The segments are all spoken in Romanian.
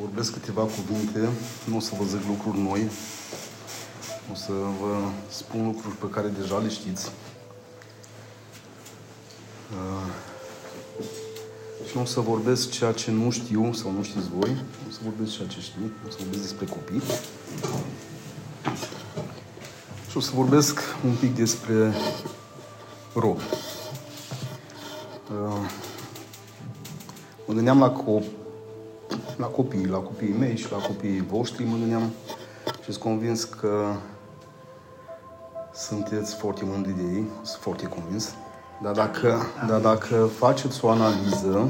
vorbesc câteva cuvinte, nu o să vă zic lucruri noi, o să vă spun lucruri pe care deja le știți. Uh, și nu o să vorbesc ceea ce nu știu sau nu știți voi, o să vorbesc ceea ce știu, o să vorbesc despre copii. Și o să vorbesc un pic despre rob. Uh, mă gândeam la, co- la copii, la copiii mei și la copiii voștri, mă gândeam și sunt convins că sunteți foarte mândri de ei, sunt foarte convins. Dar dacă, dar dacă faceți o analiză,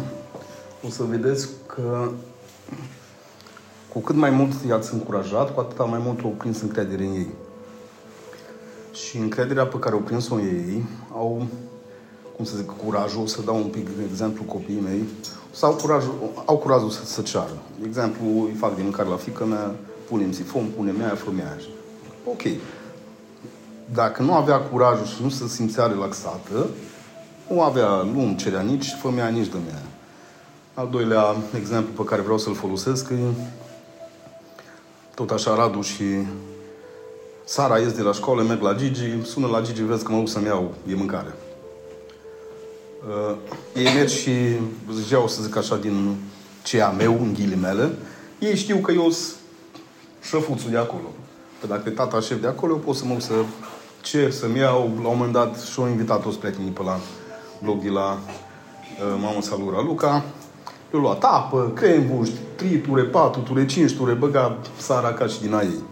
o să vedeți că cu cât mai mult i-ați încurajat, cu atât mai mult au prins încredere în ei. Și încrederea pe care au prins-o în ei, au, cum să zic, curajul, să dau un pic de exemplu copiii mei, sau curajul, au curajul să, să ceară. De exemplu, îi fac de mâncare la fică mea, punem sifon, punem aia, fă aia. Ok. Dacă nu avea curajul și nu se simțea relaxată, nu avea, nu îmi cerea nici fă nici de mea. Al doilea exemplu pe care vreau să-l folosesc e tot așa Radu și Sara ies de la școală, merg la Gigi, sună la Gigi, vezi că mă duc să-mi iau, e mâncare. Uh, ei merg și ziceau, să zic așa, din ce am meu, în ghilimele, ei știu că eu sunt șăfuțul de acolo. Că dacă e tata șef de acolo, eu pot să mă să cer, să-mi iau. La un moment dat și-au invitat toți prietenii pe la blog de la uh, Mamă Salura Luca. Eu luat apă, crembuș, 3 ture, 4 ture, 5 ture, băga Sara ca și din a ei.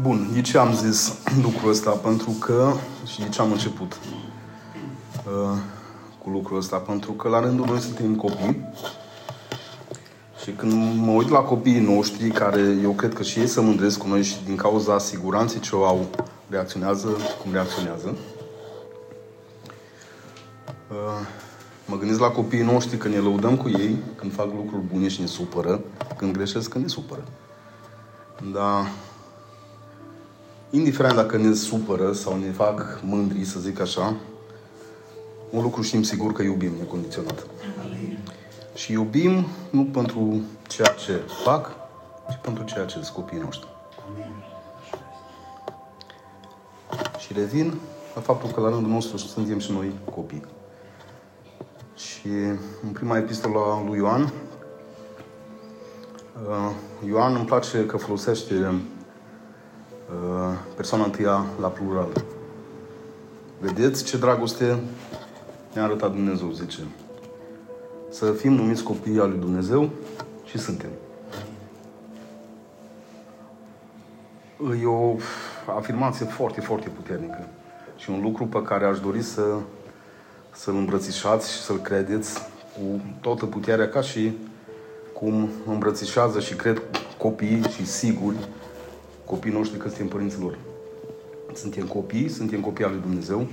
Bun, de ce am zis lucrul ăsta? Pentru că, și de ce am început uh, cu lucrul ăsta? Pentru că la rândul noi suntem copii și când mă uit la copiii noștri, care eu cred că și ei se mândresc cu noi și din cauza siguranței ce o au, reacționează cum reacționează. Uh, mă gândesc la copiii noștri când ne lăudăm cu ei, când fac lucruri bune și ne supără, când greșesc, când ne supără. Dar indiferent dacă ne supără sau ne fac mândri, să zic așa, un lucru știm sigur că iubim necondiționat. Și iubim nu pentru ceea ce fac, ci pentru ceea ce sunt copiii noștri. Și revin la faptul că la rândul nostru suntem și noi copii. Și în prima epistolă a lui Ioan, uh, Ioan îmi place că folosește uh, persoana întâia la plural. Vedeți ce dragoste ne-a arătat Dumnezeu, zice. Să fim numiți copii al lui Dumnezeu și suntem. E o afirmație foarte, foarte puternică. Și un lucru pe care aș dori să, să-l îmbrățișați și să-l credeți cu toată puterea, ca și cum îmbrățișează și cred copiii și siguri copiii noștri că suntem părinților. Suntem copii, suntem copii al lui Dumnezeu.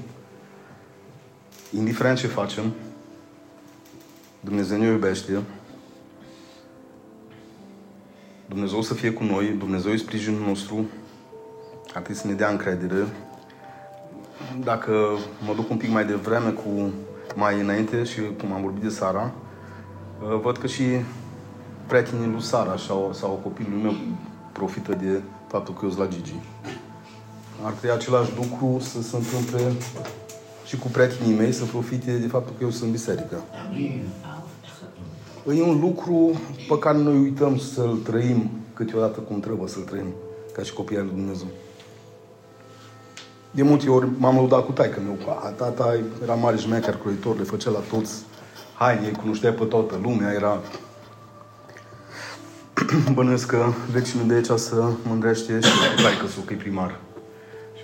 Indiferent ce facem, Dumnezeu ne iubește. Dumnezeu să fie cu noi, Dumnezeu e sprijinul nostru, ar trebui să ne dea încredere. Dacă mă duc un pic mai devreme cu mai înainte și cum am vorbit de Sara, văd că și prietenii lui Sara sau, sau copilul meu profită de faptul că eu sunt la Gigi. Ar trebui același lucru să se întâmple și cu prietenii mei să profite de faptul că eu sunt în biserică. E un lucru pe care noi uităm să-l trăim câteodată cum trebuie să-l trăim, ca și copiii lui Dumnezeu. De multe ori m-am lăudat cu taică meu, a, tata era mare șmecher croitor, le făcea la toți haine, cunoștea pe toată lumea, era... Bănuiesc că vecinul de aici să mândrește și cu taică că e primar.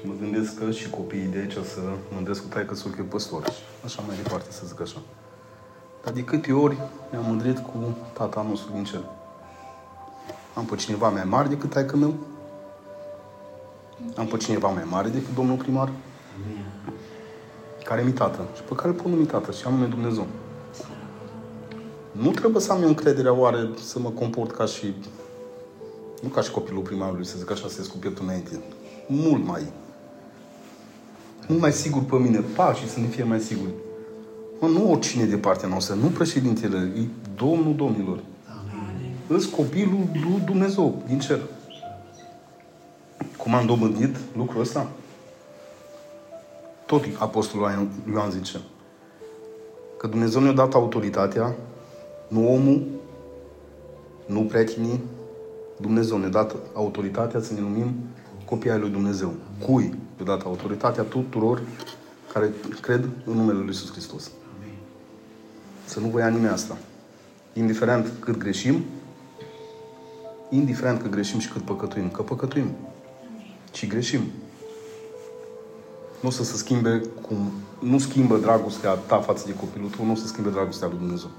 Și mă gândesc că și copiii de aici să mândresc cu taică că e păstor. Și așa mai departe, să zic așa. Dar de câte ori ne-am mândrit cu tata nostru din cer. Am pe cineva mai mare decât taică meu? Am pe cineva mai mare decât domnul primar? Care mi tată și pe care îl pot numi tată și anume Dumnezeu. Nu trebuie să am eu încrederea oare să mă comport ca și nu ca și copilul primarului, să zic așa, să ies cu pieptul înainte. Mult mai mult mai sigur pe mine, pașii să ne fie mai siguri. Mă, nu oricine de partea noastră, nu președintele, e Domnul Domnilor. îți copilul lui Dumnezeu din cer. Cum am dobândit lucrul ăsta? Tot Apostolul Ioan zice că Dumnezeu ne-a dat autoritatea, nu omul, nu prietenii, Dumnezeu ne-a dat autoritatea să ne numim copii ai lui Dumnezeu. Cui ne-a dat autoritatea? Tuturor care cred în numele Lui Iisus Hristos. Să nu vă ia nimeni asta. Indiferent cât greșim, indiferent că greșim și cât păcătuim, că păcătuim. Și greșim. Nu o să se schimbe cum nu schimbă dragostea ta față de copilul tău, nu o să schimbe dragostea lui Dumnezeu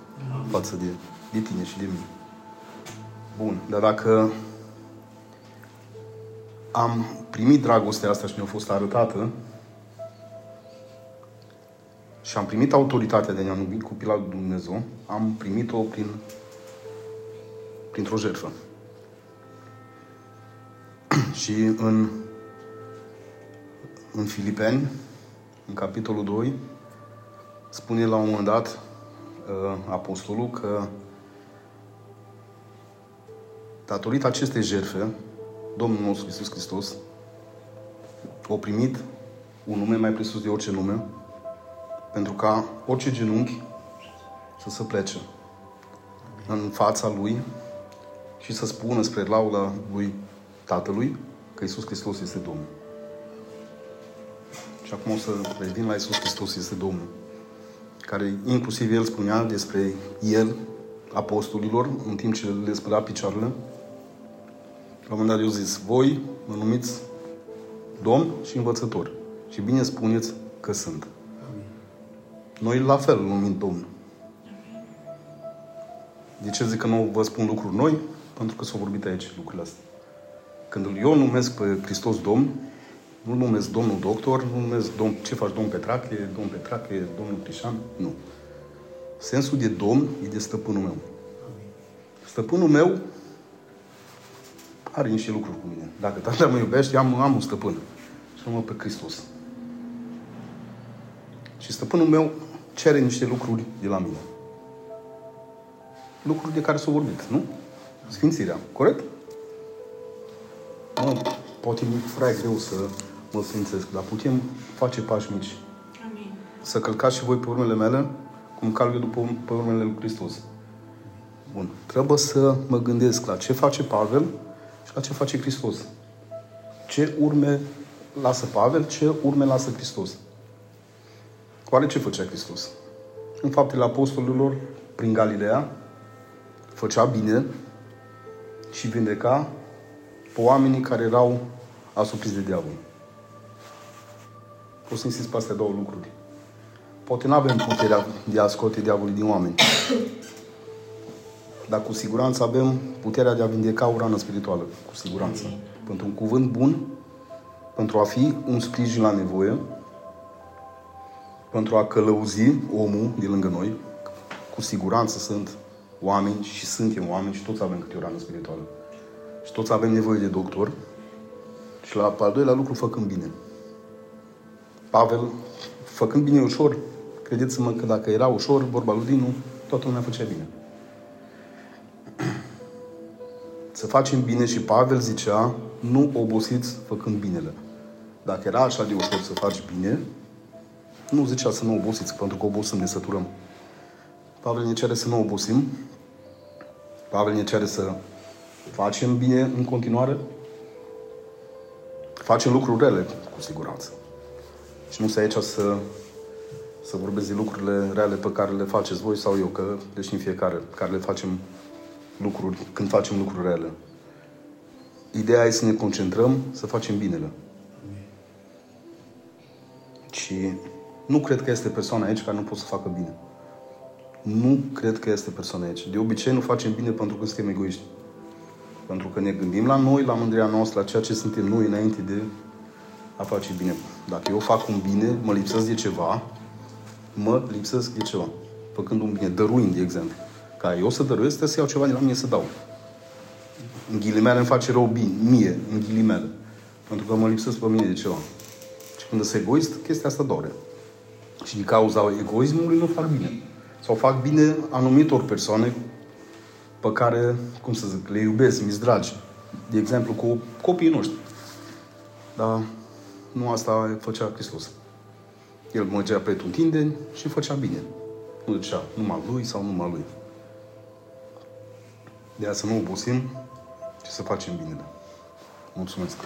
față de, de tine și de mine. Bun, dar dacă am primit dragostea asta și mi-a fost arătată și am primit autoritatea de a ne numi copil al lui Dumnezeu, am primit-o prin, printr-o jertfă. și în, în Filipeni, în capitolul 2, spune la un moment dat uh, apostolul că datorită acestei jertfe, Domnul nostru Iisus Hristos a primit un nume mai presus de orice nume, pentru ca orice genunchi să se plece în fața Lui și să spună spre laula Lui Tatălui că Iisus Hristos este Domnul. Și acum o să revin la Iisus Hristos este Domnul. Care inclusiv El spunea despre El, apostolilor, în timp ce le spăla picioarele, la un moment dat eu zis, voi mă numiți Domn și învățător. Și bine spuneți că sunt. Noi la fel îl numim Domn. De ce zic că nu vă spun lucruri noi? Pentru că s-au vorbit aici lucrurile astea. Când eu numesc pe Hristos Domn, nu numesc domnul doctor, nu numesc domn, ce faci domn Petrache, domn Petrache, domnul Crișan, nu. Sensul de domn e de stăpânul meu. Stăpânul meu are niște lucruri cu mine. Dacă tata mă iubește, am, am un stăpân. Și mă pe Hristos. Și stăpânul meu cere niște lucruri de la mine. Lucruri de care s-au vorbit, nu? Sfințirea. Corect? Mă, poate mi e greu să mă sfințesc, dar putem face pași mici. Amin. Să călcați și voi pe urmele mele, cum calc eu după pe urmele lui Hristos. Bun. Trebuie să mă gândesc la ce face Pavel și la ce face Hristos. Ce urme lasă Pavel, ce urme lasă Hristos. Oare ce făcea Hristos? În faptele apostolilor, prin Galileea, făcea bine și vindeca pe oamenii care erau asupriți de diavol. O să insist pe astea două lucruri. Poate nu avem puterea de a scoate diavolii din oameni. Dar cu siguranță avem puterea de a vindeca o rană spirituală. Cu siguranță. Pentru un cuvânt bun, pentru a fi un sprijin la nevoie, pentru a călăuzi omul de lângă noi. Cu siguranță sunt oameni și suntem oameni și toți avem câte o rană spirituală. Și toți avem nevoie de doctor. Și la al doilea lucru, făcând bine. Pavel, făcând bine ușor, credeți-mă că dacă era ușor, vorba lui Dinu, toată lumea făcea bine. Să facem bine și Pavel zicea, nu obosiți făcând binele. Dacă era așa de ușor să faci bine, nu zicea să nu obosiți, pentru că obosim, ne săturăm. Pavel ne cere să nu obosim. Pavel ne cere să facem bine în continuare. Facem lucruri rele, cu siguranță. Și nu se aici să, să vorbesc de lucrurile reale pe care le faceți voi sau eu, că le știm fiecare, care le facem lucruri, când facem lucruri reale. Ideea e să ne concentrăm, să facem binele. Și nu cred că este persoana aici care nu poate să facă bine. Nu cred că este persoana aici. De obicei nu facem bine pentru că suntem egoiști. Pentru că ne gândim la noi, la mândria noastră, la ceea ce suntem noi înainte de a face bine. Dacă eu fac un bine, mă lipsesc de ceva, mă lipsesc de ceva. Făcând un bine, dăruind, de exemplu ca eu să dărâs, să iau ceva de la mine să dau. În ghilimele îmi face rău bine, mie, în ghilimele. Pentru că mă lipsesc pe mine de ceva. Și când sunt egoist, chestia asta dore. Și din cauza egoismului nu fac bine. Sau fac bine anumitor persoane pe care, cum să zic, le iubesc, mi dragi. De exemplu, cu copiii noștri. Dar nu asta făcea Hristos. El mergea pretutindeni și făcea bine. Nu zicea numai lui sau numai lui. De a să nu obosim și să facem binele. Mulțumesc!